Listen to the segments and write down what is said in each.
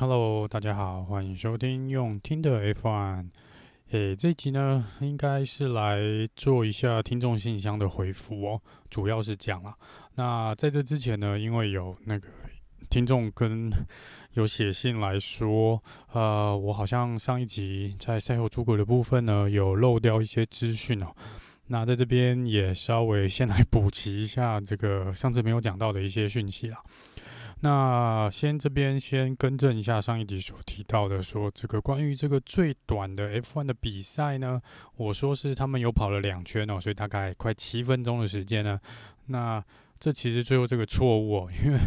Hello，大家好，欢迎收听用听的 F1。诶，这集呢，应该是来做一下听众信箱的回复哦，主要是这样啦。那在这之前呢，因为有那个听众跟有写信来说，呃，我好像上一集在赛后诸葛的部分呢，有漏掉一些资讯哦。那在这边也稍微先来补齐一下这个上次没有讲到的一些讯息啦。那先这边先更正一下上一集所提到的，说这个关于这个最短的 F1 的比赛呢，我说是他们有跑了两圈哦，所以大概快七分钟的时间呢。那这其实最后这个错误哦，因为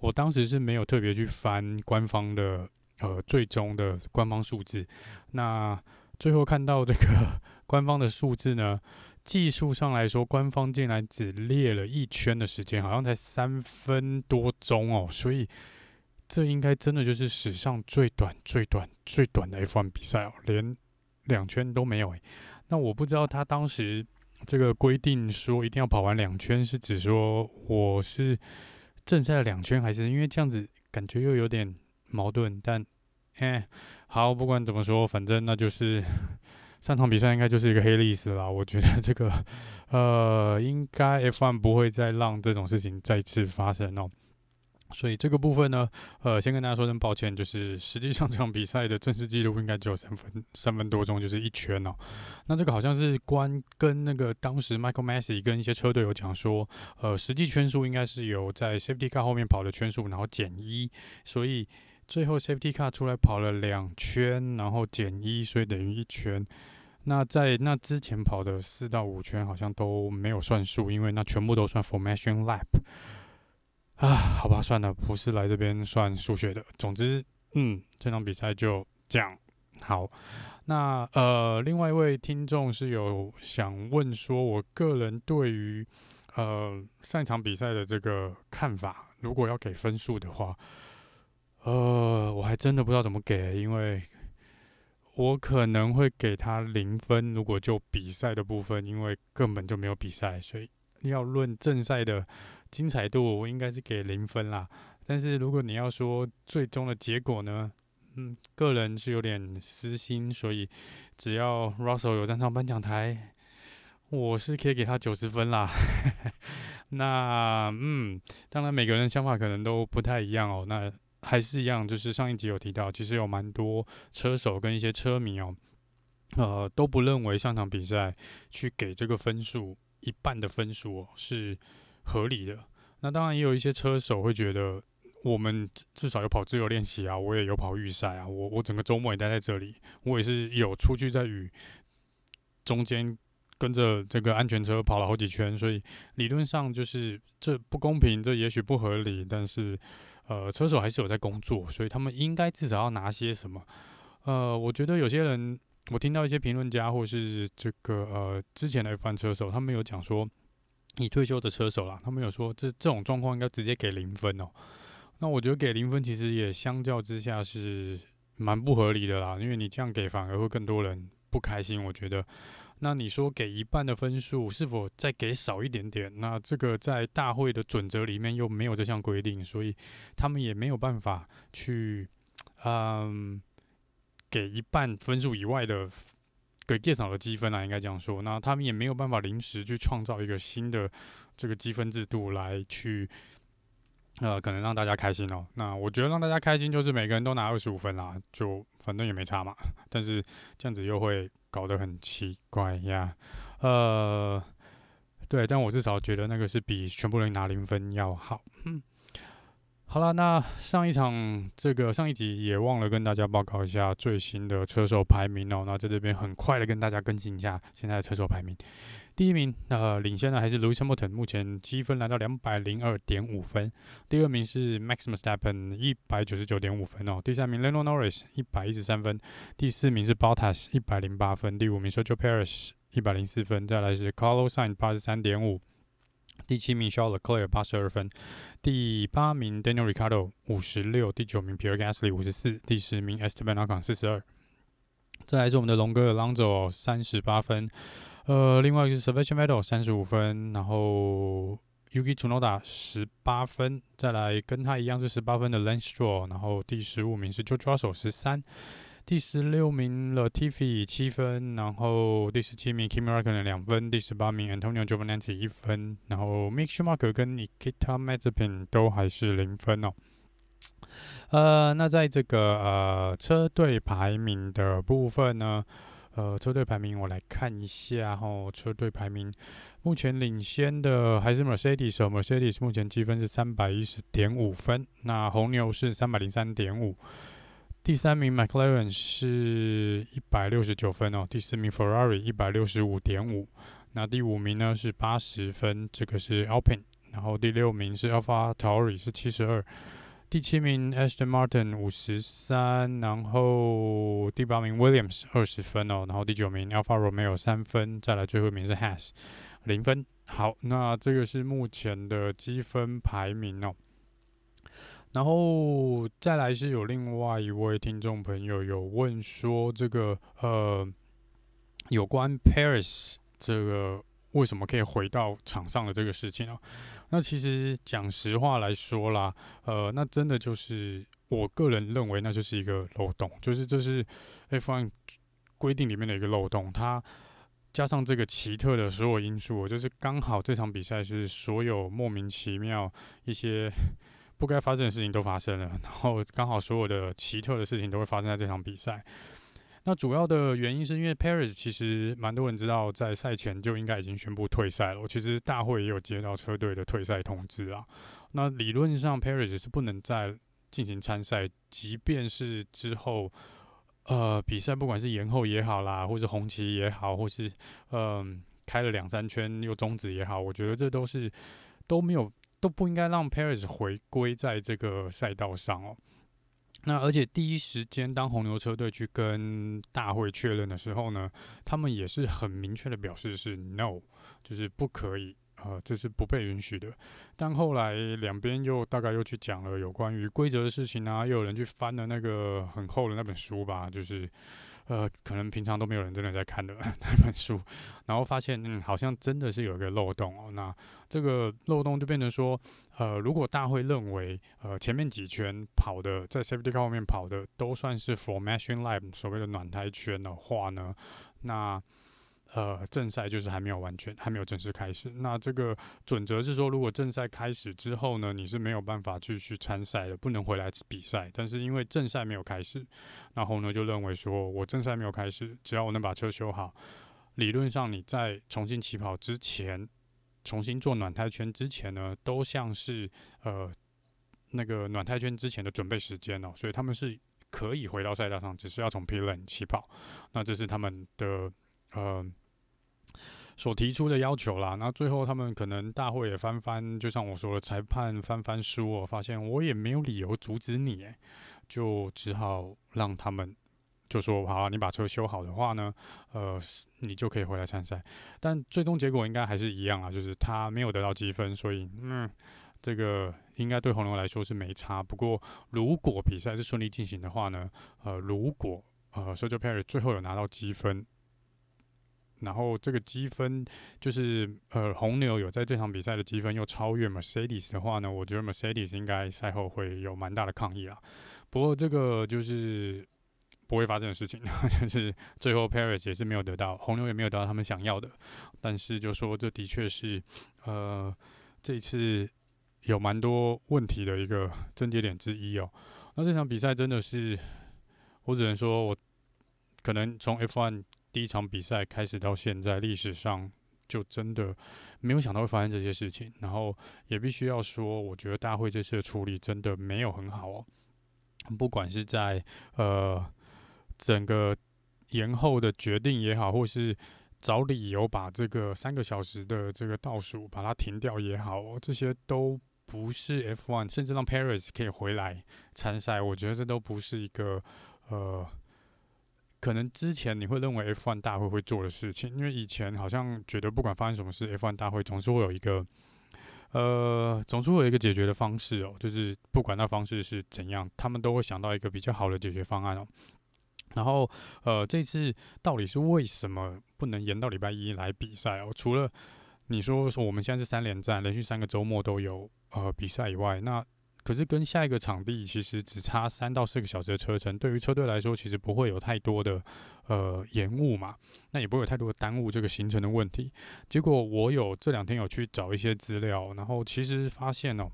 我当时是没有特别去翻官方的呃最终的官方数字，那最后看到这个 官方的数字呢。技术上来说，官方竟然只列了一圈的时间，好像才三分多钟哦，所以这应该真的就是史上最短、最短、最短的 F1 比赛哦，连两圈都没有诶。那我不知道他当时这个规定说一定要跑完两圈，是指说我是正赛的两圈，还是因为这样子感觉又有点矛盾？但哎，好，不管怎么说，反正那就是。上场比赛应该就是一个黑历史啦，我觉得这个，呃，应该 F1 不会再让这种事情再次发生哦。所以这个部分呢，呃，先跟大家说声抱歉，就是实际上这场比赛的正式记录应该只有三分三分多钟，就是一圈哦。那这个好像是关跟那个当时 Michael Massy 跟一些车队有讲说，呃，实际圈数应该是有在 Safety Car 后面跑的圈数，然后减一，所以最后 Safety Car 出来跑了两圈，然后减一，所以等于一圈。那在那之前跑的四到五圈好像都没有算数，因为那全部都算 formation lap。啊，好吧，算了，不是来这边算数学的。总之，嗯，这场比赛就这样。好，那呃，另外一位听众是有想问说，我个人对于呃上一场比赛的这个看法，如果要给分数的话，呃，我还真的不知道怎么给，因为。我可能会给他零分，如果就比赛的部分，因为根本就没有比赛，所以要论正赛的精彩度，我应该是给零分啦。但是如果你要说最终的结果呢，嗯，个人是有点私心，所以只要 Russell 有站上颁奖台，我是可以给他九十分啦。那嗯，当然每个人想法可能都不太一样哦。那还是一样，就是上一集有提到，其实有蛮多车手跟一些车迷哦，呃，都不认为上场比赛去给这个分数一半的分数哦，是合理的。那当然也有一些车手会觉得，我们至少有跑自由练习啊，我也有跑预赛啊，我我整个周末也待在这里，我也是有出去在雨中间跟着这个安全车跑了好几圈，所以理论上就是这不公平，这也许不合理，但是。呃，车手还是有在工作，所以他们应该至少要拿些什么。呃，我觉得有些人，我听到一些评论家或是这个呃之前的 F1 车手，他们有讲说，已退休的车手啦，他们有说这这种状况应该直接给零分哦。那我觉得给零分其实也相较之下是蛮不合理的啦，因为你这样给反而会更多人不开心，我觉得。那你说给一半的分数，是否再给少一点点？那这个在大会的准则里面又没有这项规定，所以他们也没有办法去，嗯，给一半分数以外的给更少的积分啊，应该这样说。那他们也没有办法临时去创造一个新的这个积分制度来去，呃，可能让大家开心哦。那我觉得让大家开心就是每个人都拿二十五分啦，就反正也没差嘛。但是这样子又会。搞得很奇怪呀，呃，对，但我至少觉得那个是比全部人拿零分要好。嗯，好了，那上一场这个上一集也忘了跟大家报告一下最新的车手排名哦。那在这边很快的跟大家更新一下现在的车手排名。第一名，呃，领先的还是 Lewis Hamilton，目前积分来到两百零二点五分。第二名是 Max Verstappen，一百九十九点五分哦。第三名 Lando Norris，一百一十三分。第四名是 Bottas，一百零八分。第五名 Sergio p a r i s 一百零四分。再来是 Carlos Sainz，八十三点五。第七名 Charles Leclerc，八十二分。第八名 Daniel Ricciardo，五十六。第九名 Pierre Gasly，五十四。第十名 Esteban Ocon，四十二。再来是我们的龙哥 Alonso，三十八分。呃，另外就是 Sebastian Vettel 三十五分，然后 Yuki Tsunoda 十八分，再来跟他一样是十八分的 Lance Stroll，然后第十五名是 George Russell 十三，第十六名 Latifi 七分，然后第十七名 Kimi Räikkönen 两分，第十八名 Antonio Giovinazzi 一分，然后 Mick Schumacher 跟 Nikita Mazepin 都还是零分哦。呃，那在这个呃车队排名的部分呢？呃，车队排名我来看一下哈，车队排名目前领先的还是 Mercedes，Mercedes 目前积分是三百一十点五分，那红牛是三百零三点五，第三名 McLaren 是一百六十九分哦，第四名 Ferrari 一百六十五点五，那第五名呢是八十分，这个是 Alpine，然后第六名是 AlphaTauri 是七十二。第七名 Aston Martin 五十三，然后第八名 Williams 二十分哦，然后第九名 Alfa Romeo 三分，再来最后一名是 Has 零分。好，那这个是目前的积分排名哦。然后再来是有另外一位听众朋友有问说，这个呃有关 Paris 这个为什么可以回到场上的这个事情哦。那其实讲实话来说啦，呃，那真的就是我个人认为，那就是一个漏洞，就是这是 F1 规定里面的一个漏洞。它加上这个奇特的所有因素，就是刚好这场比赛是所有莫名其妙一些不该发生的事情都发生了，然后刚好所有的奇特的事情都会发生在这场比赛。那主要的原因是因为 Perez 其实蛮多人知道，在赛前就应该已经宣布退赛了。其实大会也有接到车队的退赛通知啊。那理论上 Perez 是不能再进行参赛，即便是之后呃比赛不管是延后也好啦，或是红旗也好，或是嗯、开了两三圈又终止也好，我觉得这都是都没有都不应该让 Perez 回归在这个赛道上哦。那而且第一时间，当红牛车队去跟大会确认的时候呢，他们也是很明确的表示是 no，就是不可以，啊，这是不被允许的。但后来两边又大概又去讲了有关于规则的事情啊，又有人去翻了那个很厚的那本书吧，就是。呃，可能平常都没有人真的在看的 那本书，然后发现，嗯，好像真的是有一个漏洞哦。那这个漏洞就变成说，呃，如果大会认为，呃，前面几圈跑的在 Safety Car 后面跑的都算是 Formation Lap 所谓的暖胎圈的话呢，那。呃，正赛就是还没有完全，还没有正式开始。那这个准则是说，如果正赛开始之后呢，你是没有办法继续参赛的，不能回来比赛。但是因为正赛没有开始，然后呢就认为说，我正赛没有开始，只要我能把车修好，理论上你在重新起跑之前，重新做暖胎圈之前呢，都像是呃那个暖胎圈之前的准备时间哦，所以他们是可以回到赛道上，只是要从 pit lane 起跑。那这是他们的呃。所提出的要求啦，那最后他们可能大会也翻翻，就像我说的，裁判翻翻书，我发现我也没有理由阻止你，就只好让他们就说好，你把车修好的话呢，呃，你就可以回来参赛。但最终结果应该还是一样啊，就是他没有得到积分，所以嗯，这个应该对红牛来说是没差。不过如果比赛是顺利进行的话呢，呃，如果呃，Sergio Perez 最后有拿到积分。然后这个积分就是呃，红牛有在这场比赛的积分又超越 Mercedes 的话呢，我觉得 Mercedes 应该赛后会有蛮大的抗议啊。不过这个就是不会发生的事情，就是最后 Perez 也是没有得到，红牛也没有得到他们想要的。但是就说这的确是呃，这一次有蛮多问题的一个 症结点之一哦。那这场比赛真的是，我只能说我可能从 F1。第一场比赛开始到现在，历史上就真的没有想到会发生这些事情。然后也必须要说，我觉得大会这次的处理真的没有很好哦。不管是在呃整个延后的决定也好，或是找理由把这个三个小时的这个倒数把它停掉也好哦，这些都不是 F1，甚至让 Paris 可以回来参赛，我觉得这都不是一个呃。可能之前你会认为 F1 大会会做的事情，因为以前好像觉得不管发生什么事，F1 大会总是会有一个，呃，总是会有一个解决的方式哦，就是不管那方式是怎样，他们都会想到一个比较好的解决方案哦。然后，呃，这次到底是为什么不能延到礼拜一来比赛哦？除了你说说我们现在是三连战，连续三个周末都有呃比赛以外，那可是跟下一个场地其实只差三到四个小时的车程，对于车队来说，其实不会有太多的呃延误嘛，那也不会有太多的耽误这个行程的问题。结果我有这两天有去找一些资料，然后其实发现哦。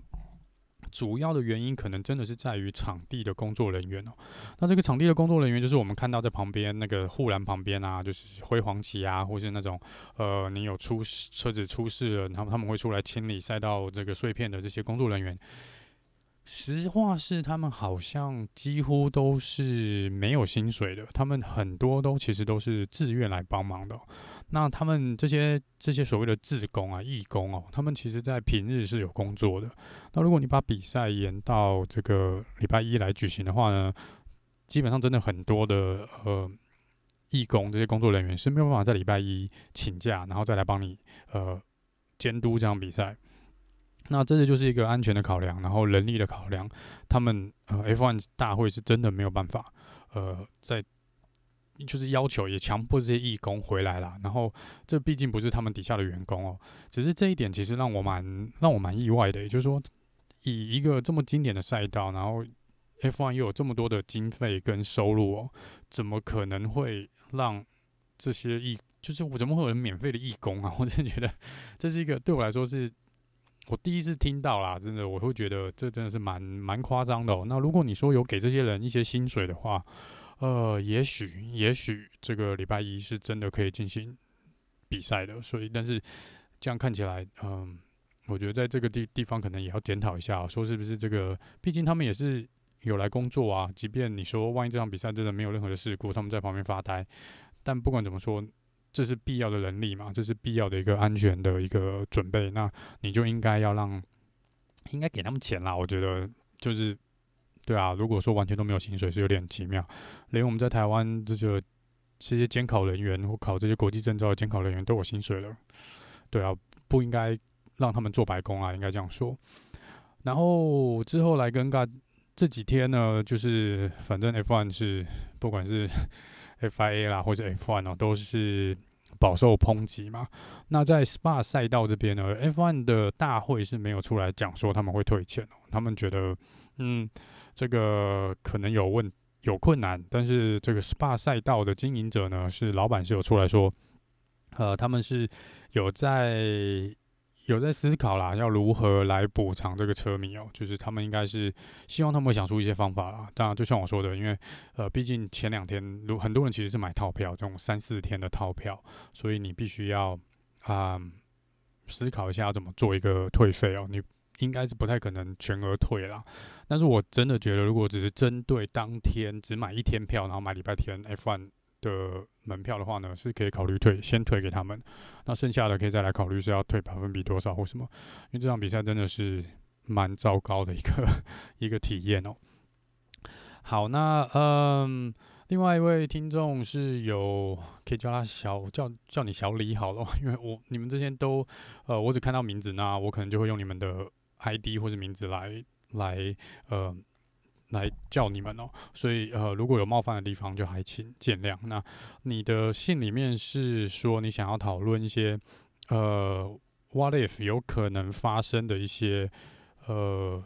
主要的原因可能真的是在于场地的工作人员哦。那这个场地的工作人员就是我们看到在旁边那个护栏旁边啊，就是辉煌旗啊，或是那种呃，你有出车子出事了，然后他们会出来清理赛道这个碎片的这些工作人员。实话是，他们好像几乎都是没有薪水的，他们很多都其实都是自愿来帮忙的。那他们这些这些所谓的志工啊、义工哦，他们其实在平日是有工作的。那如果你把比赛延到这个礼拜一来举行的话呢，基本上真的很多的呃义工这些工作人员是没有办法在礼拜一请假，然后再来帮你呃监督这场比赛。那真的就是一个安全的考量，然后人力的考量，他们呃 F1 大会是真的没有办法，呃，在就是要求也强迫这些义工回来啦。然后这毕竟不是他们底下的员工哦，只是这一点其实让我蛮让我蛮意外的，也就是说，以一个这么经典的赛道，然后 F1 又有这么多的经费跟收入哦，怎么可能会让这些义就是我怎么会有人免费的义工啊？我真的觉得这是一个对我来说是。我第一次听到啦，真的，我会觉得这真的是蛮蛮夸张的哦。那如果你说有给这些人一些薪水的话，呃，也许也许这个礼拜一是真的可以进行比赛的。所以，但是这样看起来，嗯，我觉得在这个地地方可能也要检讨一下，说是不是这个，毕竟他们也是有来工作啊。即便你说万一这场比赛真的没有任何的事故，他们在旁边发呆，但不管怎么说。这是必要的能力嘛？这是必要的一个安全的一个准备。那你就应该要让，应该给他们钱啦。我觉得就是，对啊。如果说完全都没有薪水，是有点奇妙。连我们在台湾这些这些监考人员或考这些国际证照的监考人员都有薪水了，对啊，不应该让他们做白工啊，应该这样说。然后之后来跟大家这几天呢，就是反正 F1 是不管是。FIA 啦，或者 F1 哦，都是饱受抨击嘛。那在 SPA 赛道这边呢，F1 的大会是没有出来讲说他们会退钱哦。他们觉得，嗯，这个可能有问有困难，但是这个 SPA 赛道的经营者呢，是老板是有出来说，呃，他们是有在。有在思考啦，要如何来补偿这个车迷哦、就是他们应该是希望他们会想出一些方法啦。当然，就像我说的，因为呃，毕竟前两天如很多人其实是买套票，这种三四天的套票，所以你必须要啊、思考一下要怎么做一个退费哦、你应该是不太可能全额退啦。但是我真的觉得，如果只是针对当天只买一天票，然后买礼拜天 F1。的门票的话呢，是可以考虑退，先退给他们。那剩下的可以再来考虑是要退百分比多少或什么。因为这场比赛真的是蛮糟糕的一个 一个体验哦。好，那嗯，另外一位听众是有可以叫他小叫叫你小李好了，因为我你们这些都呃，我只看到名字，那我可能就会用你们的 ID 或者名字来来呃。来叫你们哦，所以呃，如果有冒犯的地方，就还请见谅。那你的信里面是说你想要讨论一些呃，what if 有可能发生的一些呃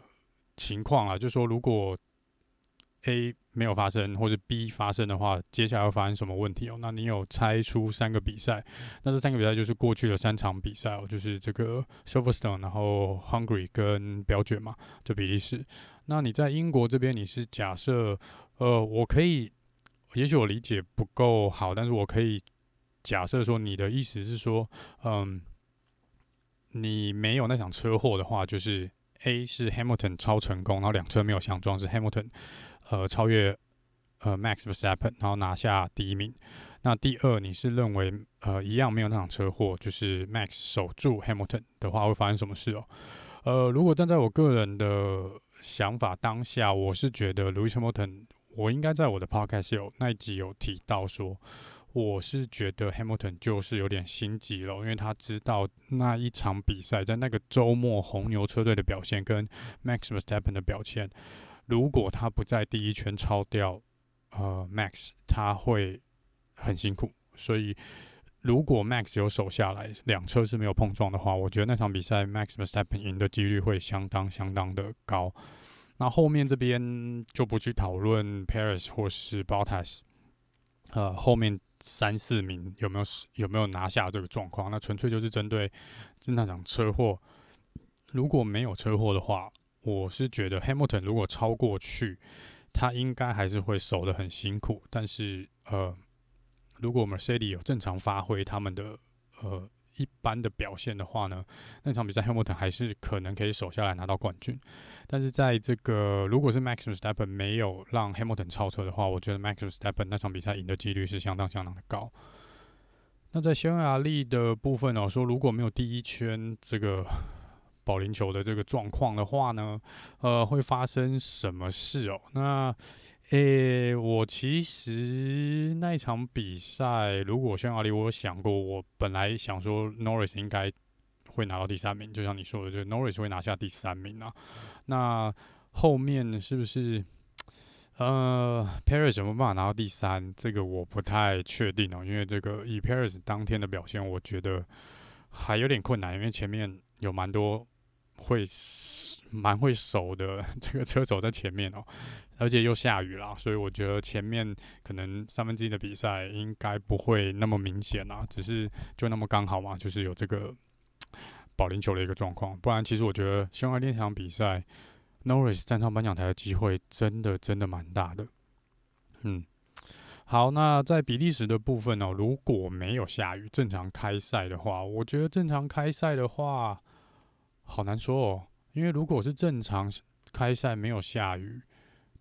情况啊，就说如果 A 没有发生，或者 B 发生的话，接下来会发生什么问题哦？那你有猜出三个比赛？那这三个比赛就是过去的三场比赛哦，就是这个 Silverstone，然后 Hungry 跟标卷嘛，这比利时。那你在英国这边，你是假设，呃，我可以，也许我理解不够好，但是我可以假设说，你的意思是说，嗯，你没有那场车祸的话，就是 A 是 Hamilton 超成功，然后两车没有相撞，是 Hamilton 呃超越呃 Max Verstappen，然后拿下第一名。那第二，你是认为呃一样没有那场车祸，就是 Max 守住 Hamilton 的话，会发生什么事哦？呃，如果站在我个人的想法当下，我是觉得 Lewis Hamilton，我应该在我的 podcast 有那一集有提到说，我是觉得 Hamilton 就是有点心急了，因为他知道那一场比赛在那个周末红牛车队的表现跟 Max Verstappen 的表现，如果他不在第一圈超掉呃 Max，他会很辛苦，所以如果 Max 有守下来，两车是没有碰撞的话，我觉得那场比赛 Max Verstappen 赢的几率会相当相当的高。那后面这边就不去讨论 Perez 或是 Bottas，呃，后面三四名有没有有没有拿下这个状况？那纯粹就是针对那场车祸。如果没有车祸的话，我是觉得 Hamilton 如果超过去，他应该还是会守得很辛苦。但是呃。如果 Mercedes 有正常发挥他们的呃一般的表现的话呢，那场比赛 Hamilton 还是可能可以守下来拿到冠军。但是在这个如果是 Max Verstappen 没有让 Hamilton 超车的话，我觉得 Max Verstappen 那场比赛赢的几率是相当相当的高。那在匈牙利的部分呢，说如果没有第一圈这个 保龄球的这个状况的话呢，呃，会发生什么事哦？那诶、我其实那一场比赛，如果匈牙利，我有想过，我本来想说 Norris 应该会拿到第三名，就像你说的，就 Norris 会拿下第三名啊。那后面是不是呃 Perez 有没有办法拿到第三？这个我不太确定哦，因为这个以 Perez 当天的表现，我觉得还有点困难，因为前面有蛮多会蛮会守的这个车手在前面哦。而且又下雨了，所以我觉得前面可能三分之一的比赛应该不会那么明显啊，只是就那么刚好嘛，就是有这个保龄球的一个状况。不然，其实我觉得匈牙利那场比赛，Norris 站上颁奖台的机会真的真的蛮大的。嗯，好，那在比利时的部分呢，如果没有下雨，正常开赛的话，我觉得正常开赛的话好难说哦，因为如果是正常开赛没有下雨。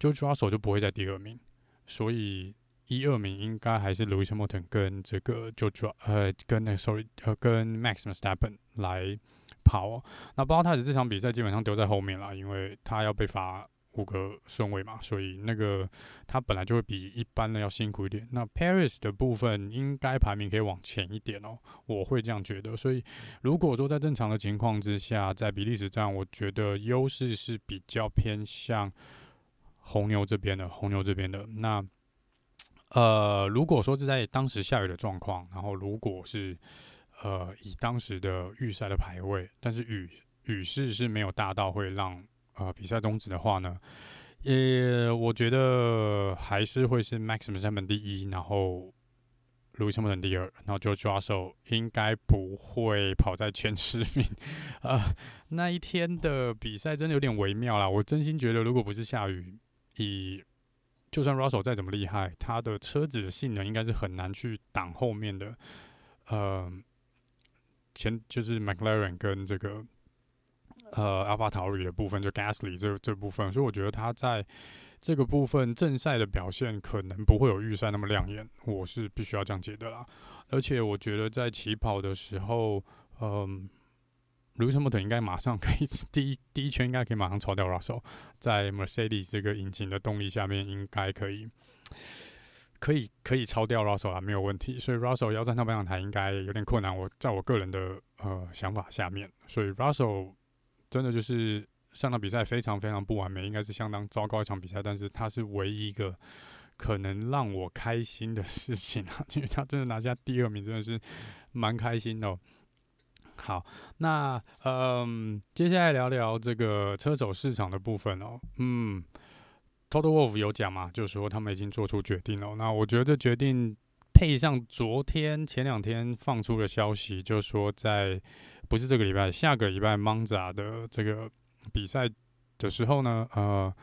就抓手就不会在第二名，所以一二名应该还是 Lewis Hamilton 跟这个就抓呃跟那 sorry 呃跟 Max m e s t a p p e n 来跑哦。那包括他的这场比赛基本上丢在后面了，因为他要被罚五个顺位嘛，所以那个他本来就会比一般的要辛苦一点。那 Paris 的部分应该排名可以往前一点哦，我会这样觉得。所以如果说在正常的情况之下，在比利时站，我觉得优势是比较偏向。红牛这边的红牛这边的那，呃，如果说是在当时下雨的状况，然后如果是呃以当时的预赛的排位，但是雨雨势是没有大到会让呃比赛终止的话呢，也我觉得还是会是 Maximus 他们第一，然后 Lewis Hamilton 第二，然后就抓手应该不会跑在前十名。呃，那一天的比赛真的有点微妙啦，我真心觉得如果不是下雨。以就算 Russell 再怎么厉害，他的车子的性能应该是很难去挡后面的，呃，前就是 McLaren 跟这个呃 AlphaTauri 的部分，就 Gasly 这这部分，所以我觉得他在这个部分正赛的表现可能不会有预赛那么亮眼，我是必须要这样觉得啦。而且我觉得在起跑的时候，嗯。Lewis Hamilton 应该马上可以 第一第一圈应该可以马上超掉 Russell，在 Mercedes 这个引擎的动力下面应该可以可以可以超掉 Russell 啊，没有问题。所以 Russell 要站上颁奖台应该有点困难。我在我个人的呃想法下面，所以 Russell 真的就是上场比赛非常非常不完美，应该是相当糟糕一场比赛。但是他是唯一一个可能让我开心的事情啊，因为他真的拿下第二名，真的是蛮开心的。好，那嗯，接下来聊聊这个车手市场的部分哦。嗯，Toto Wolf 有讲嘛，就是说他们已经做出决定了。那我觉得决定配上昨天前两天放出的消息，就是说在不是这个礼拜，下个礼拜 Monza 的这个比赛的时候呢，呃，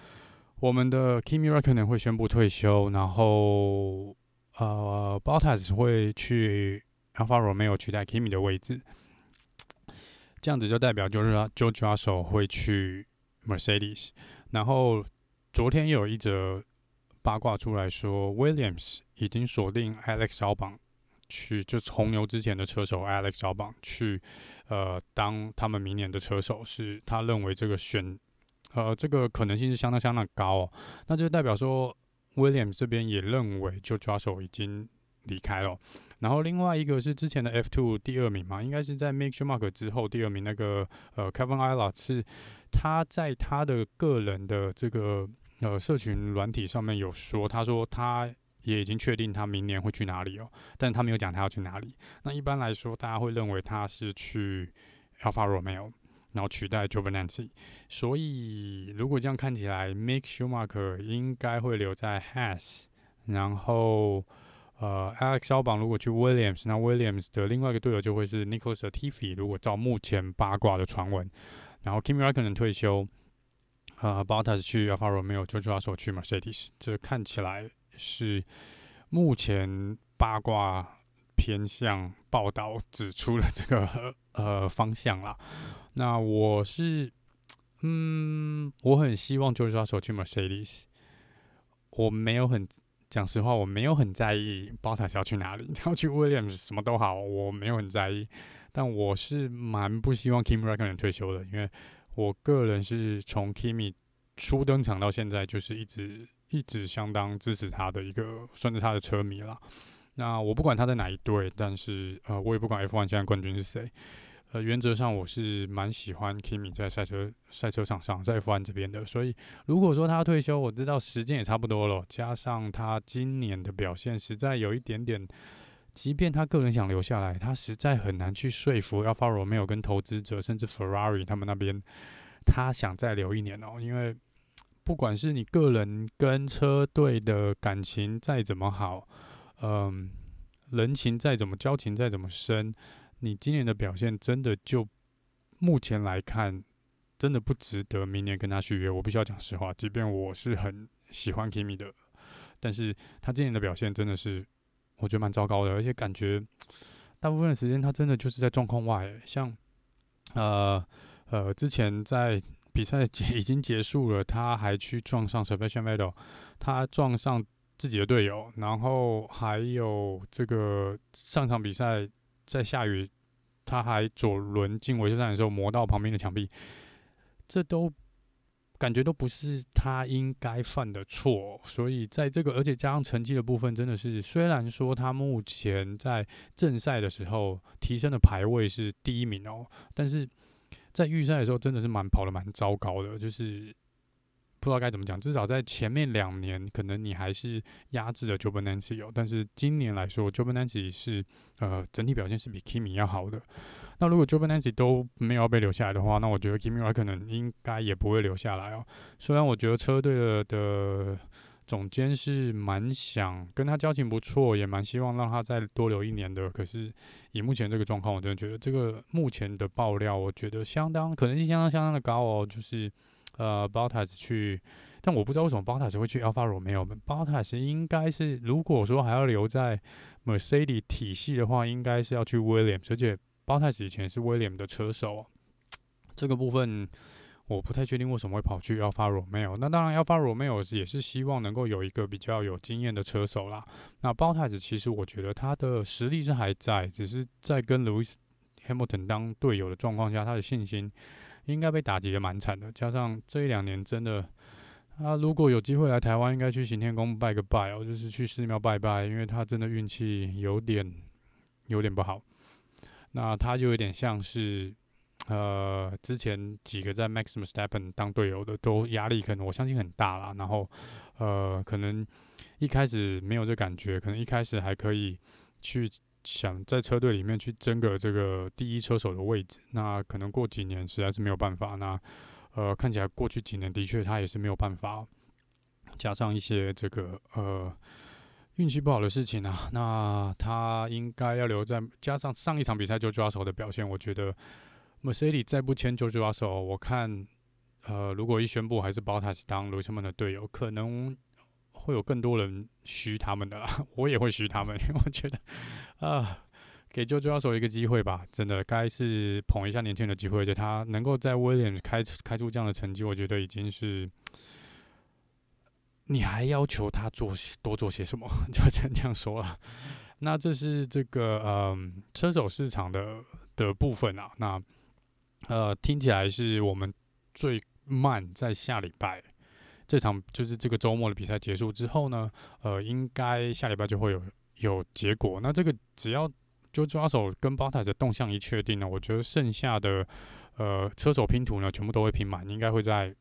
我们的 Kimi Räikkönen 会宣布退休，然后呃，Bottas 会去 Alfa Romeo 取代 Kimi 的位置。这样子就代表就是说，George Russell 会去 Mercedes。然后昨天有一则八卦出来说，Williams 已经锁定 Alex Albon 去，就是红牛之前的车手 Alex Albon 去，呃，当他们明年的车手，是他认为这个选，呃，这个可能性是相当相当高哦。那就代表说，Williams 这边也认为 George Russell 已经离开了。然后另外一个是之前的 F2 第二名嘛，应该是在 Mick Schumacher 之后第二名那个呃 Kevin Ayala 是他在他的个人的这个呃社群软体上面有说，他说他也已经确定他明年会去哪里哦，但他没有讲他要去哪里。那一般来说，大家会认为他是去 Alfa Romeo，然后取代 Giovinazzi。所以如果这样看起来，Mick Schumacher 应该会留在 Has，然后呃，Alex Albon 如果去 Williams，那 Williams 的另外一个队友就会是 Nicholas Latifi。如果照目前八卦的传闻，然后 Kimi Räikkönen 退休，呃，Bottas 去 Alfa Romeo，George Russell 去 Mercedes，这看起来。是目前八卦偏向报道指出了这个呃方向啦。那我是嗯，我很希望就是说手去 Mercedes，我没有很讲实话，我没有很在意 Bottas 要去哪里，要去 Williams 什么都好，我没有很在意。但我是蛮不希望 Kimi Räikkönen 退休的，因为我个人是从 Kimi 初登场到现在就是一直。一直相当支持他的一个，算是他的车迷啦。那我不管他在哪一队，但是呃，我也不管 F1 现在冠军是谁。呃，原则上我是蛮喜欢 Kimi 在赛车赛车场上，在 F1 这边的。所以如果说他退休，我知道时间也差不多了，加上他今年的表现实在有一点点，即便他个人想留下来，他实在很难去说服 Alfa Romeo 跟投资者，甚至 Ferrari 他们那边，他想再留一年哦，因为。不管是你个人跟车队的感情再怎么好，嗯，人情再怎么交情再怎么深，你今年的表现真的就目前来看，真的不值得明年跟他续约。我必须要讲实话，即便我是很喜欢 Kimi 的，但是他今年的表现真的是我觉得蛮糟糕的，而且感觉大部分的时间他真的就是在状况外，像呃呃之前在。比赛结已经结束了，他还去撞上 Sebastian Vettel，他撞上自己的队友，然后还有这个上场比赛在下雨，他还左轮进维修站的时候磨到旁边的墙壁，这都感觉都不是他应该犯的错，所以在这个而且加上成绩的部分，真的是虽然说他目前在正赛的时候提升的排位是第一名哦，但是。在预赛的时候，真的是蛮跑得蛮糟糕的，就是不知道该怎么讲。至少在前面两年，可能你还是压制了 Giovinazzi 哦，但是今年来说 Giovinazzi 是呃整体表现是比 Kimi 要好的。那如果 Giovinazzi 都没有被留下来的话，那我觉得 Kimi 可能应该也不会留下来哦。虽然我觉得车队的的。总监是蛮想跟他交情不错，也蛮希望让他再多留一年的。可是以目前这个状况，我真的觉得这个目前的爆料，我觉得相当可能性相当相当的高哦。就是呃，Bottas 去，但我不知道为什么 Bottas 会去 Alfa Romeo。Bottas 应该是如果说还要留在 Mercedes 体系的话，应该是要去 Williams，而且 Bottas 以前是 Williams 的车手，这个部分。我不太确定为什么会跑去 Alfa Romeo。那当然，Alfa Romeo 也是希望能够有一个比较有经验的车手啦。那 Bottas 其实我觉得他的实力是还在，只是在跟 Lewis Hamilton 当队友的状况下，他的信心应该被打击得蛮惨的。加上这一两年真的，他如果有机会来台湾，应该去行天宫拜个拜哦，就是去寺庙拜拜，因为他真的运气有点有点不好。那他就有点像是。呃，之前几个在 Max Verstappen 当队友的，都压力可能我相信很大啦。然后，呃，可能一开始没有这感觉，可能一开始还可以去想在车队里面去争个这个第一车手的位置。那可能过几年实在是没有办法。那呃，看起来过去几年的确他也是没有办法，加上一些这个呃运气不好的事情啊。那他应该要留在，加上上一场比赛就抓手的表现，我觉得。Mercedes 再不签就抓手我看，呃，如果一宣布还是 Bottas 当卢森堡的队友，可能会有更多人嘘他们的。我也会嘘他们，因为我觉得，啊、给 George Russell 一个机会吧，真的该是捧一下年轻人的机会。就他能够在 Williams 开开出这样的成绩，我觉得已经是，你还要求他做多做些什么？就这样说了。那这是这个嗯、车手市场的的部分啊，那。呃，听起来是我们最慢在下礼拜这场，就是这个周末的比赛结束之后呢，呃，应该下礼拜就会有有结果。那这个只要就抓手跟 b o t a 的动向一确定呢，我觉得剩下的呃车手拼图呢，全部都会拼满，应该会在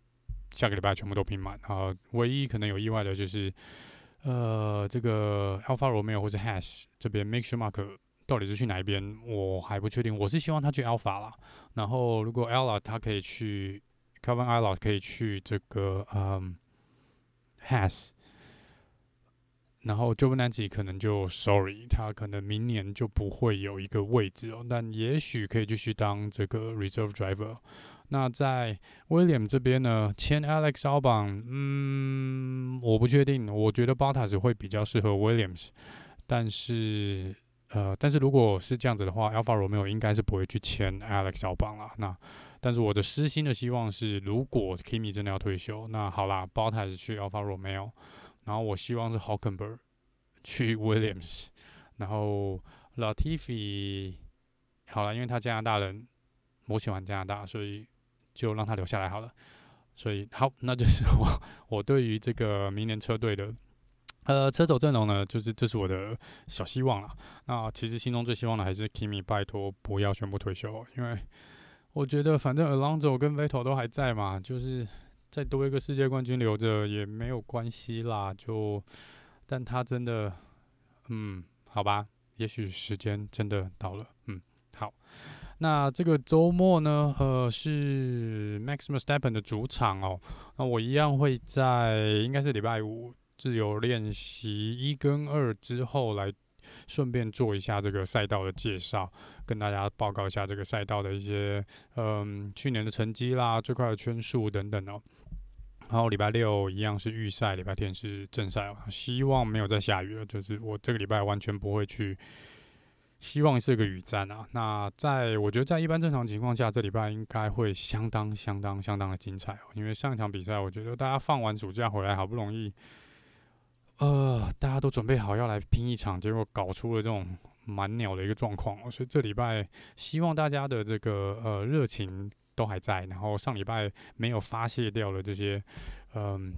下个礼拜全部都拼满啊。唯一可能有意外的就是。呃，这个 Alfa Romeo 或者 Hash 这边 Make sure Mark 到底是去哪一边，我还不确定。我是希望他去 Alpha 啦，然后如果 Ella 他可以去 Kevin Ayala 可以去这个嗯 Has，。然后 Giovinazzi 可能就 sorry，他可能明年就不会有一个位置哦，但也许可以继续当这个 reserve driver。那在 William 这边呢，签 Alex Albon，嗯，我不确定，我觉得 Bottas 会比较适合 Williams，但是呃，但是如果是这样子的话，Alpha Romeo 应该是不会去签 Alex Albon 啦。那但是我的私心的希望是，如果 Kimi 真的要退休，那好啦，Bottas 去 Alfa Romeo。然后我希望是 Hulkenberg 去 Williams，然后 Latifi 好了，因为他加拿大人，我喜欢加拿大，所以就让他留下来好了。所以好，那就是我我对于这个明年车队的呃车手阵容呢，就是这是我的小希望了。那其实心中最希望的还是 Kimi，拜托不要宣布退休，因为我觉得反正 Alonso 跟 Vettel 都还在嘛，就是。再多一个世界冠军留着也没有关系啦，就，但他真的，嗯，好吧，也许时间真的到了，嗯，好，那这个周末呢，呃，是 Max Verstappen 的主场哦，那我一样会在应该是礼拜五自由练习一跟二之后来。顺便做一下这个赛道的介绍，跟大家报告一下这个赛道的一些嗯去年的成绩啦，最快的圈数等等哦。然后礼拜六一样是预赛，礼拜天是正赛哦。希望没有再下雨了，就是我这个礼拜完全不会去，希望是个雨战啊。那在我觉得在一般正常情况下，这礼拜应该会相当相当相当的精彩哦。因为上一场比赛，我觉得大家放完暑假回来，好不容易。呃，大家都准备好要来拼一场，结果搞出了这种蛮鸟的一个状况，所以这礼拜希望大家的这个呃热情都还在，然后上礼拜没有发泄掉的这些，嗯、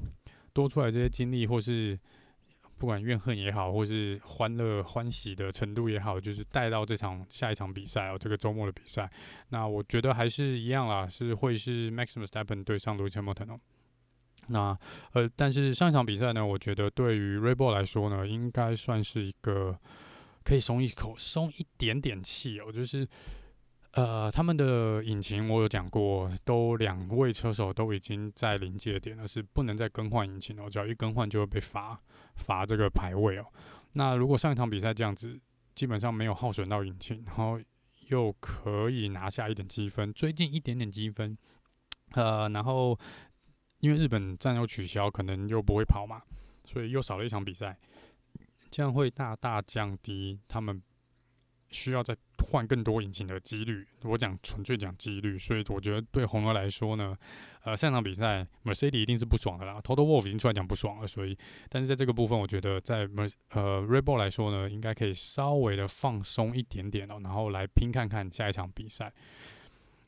多出来这些经历，或是不管怨恨也好，或是欢乐欢喜的程度也好，就是带到这场下一场比赛哦，这个周末的比赛，那我觉得还是一样啦，是会是 Max Verstappen 对上 Lewis Hamilton 哦。那呃，但是上一场比赛呢，我觉得对于 Rebel 来说呢，应该算是一个可以松一口、松一点点气哦。就是呃，他们的引擎我有讲过，都两位车手都已经在临界点了，是不能再更换引擎了。只要一更换，就会被罚罚这个排位哦。那如果上一场比赛这样子，基本上没有耗损到引擎，然后又可以拿下一点积分，追进一点点积分，呃，然后。因为日本站又取消，可能又不会跑嘛，所以又少了一场比赛，这样会大大降低他们需要再换更多引擎的几率。我讲纯粹讲几率，所以我觉得对红牛来说呢，呃，上场比赛 Mercedes 一定是不爽的啦。Toto Wolff 已经出来讲不爽了，所以，但是在这个部分，我觉得在 Mer 呃 r e b o l 来说呢，应该可以稍微的放松一点点哦，然后来拼看看下一场比赛。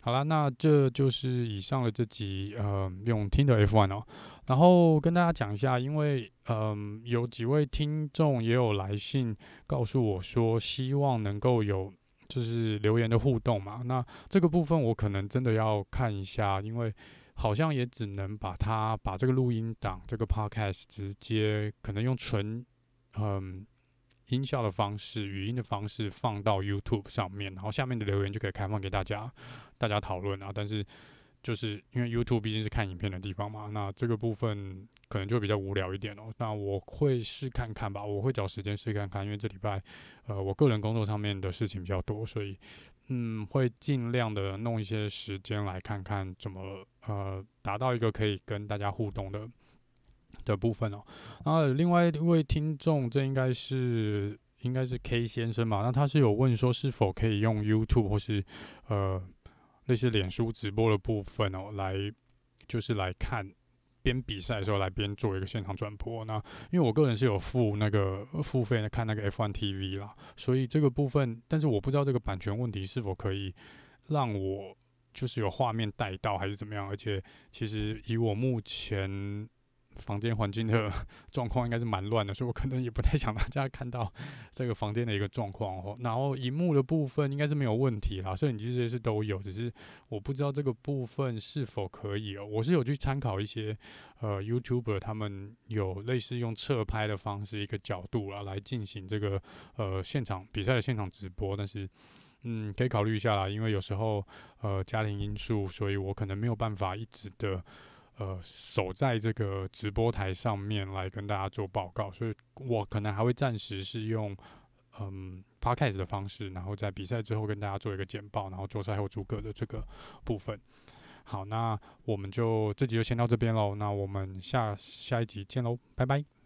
好了，那这就是以上的这集呃，用听的 F1 哦，然后跟大家讲一下，因为嗯、有几位听众也有来信告诉我说，希望能够有就是留言的互动嘛。那这个部分我可能真的要看一下，因为好像也只能把它把这个录音档这个 podcast 直接可能用纯嗯。音效的方式、语音的方式放到 YouTube 上面，然后下面的留言就可以开放给大家，大家讨论啊。但是就是因为 YouTube 毕竟是看影片的地方嘛，那这个部分可能就比较无聊一点哦。那我会试看看吧，我会找时间试看看，因为这礼拜呃我个人工作上面的事情比较多，所以嗯会尽量的弄一些时间来看看怎么呃达到一个可以跟大家互动的。的部分哦，然后另外一位听众，这应该是应该是 K 先生嘛？那他是有问说，是否可以用 YouTube 或是呃那些脸书直播的部分哦，来就是来看边比赛的时候来边做一个现场转播。那因为我个人是有付那个付费的看那个 F1 TV 啦，所以这个部分，但是我不知道这个版权问题是否可以让我就是有画面带到还是怎么样。而且其实以我目前房间环境的 状况应该是蛮乱的，所以我可能也不太想大家看到这个房间的一个状况哦。然后荧幕的部分应该是没有问题啦，摄影机这些是都有，只是我不知道这个部分是否可以哦。我是有去参考一些呃 YouTuber 他们有类似用侧拍的方式一个角度啊来进行这个呃现场比赛的现场直播，但是嗯可以考虑一下啦，因为有时候呃家庭因素，所以我可能没有办法一直的。呃，守在这个直播台上面来跟大家做报告，所以我可能还会暂时是用嗯 Podcast 的方式，然后在比赛之后跟大家做一个简报，然后做赛后诸葛的这个部分。好，那我们就这集就先到这边喽，那我们下下一集见喽，拜拜。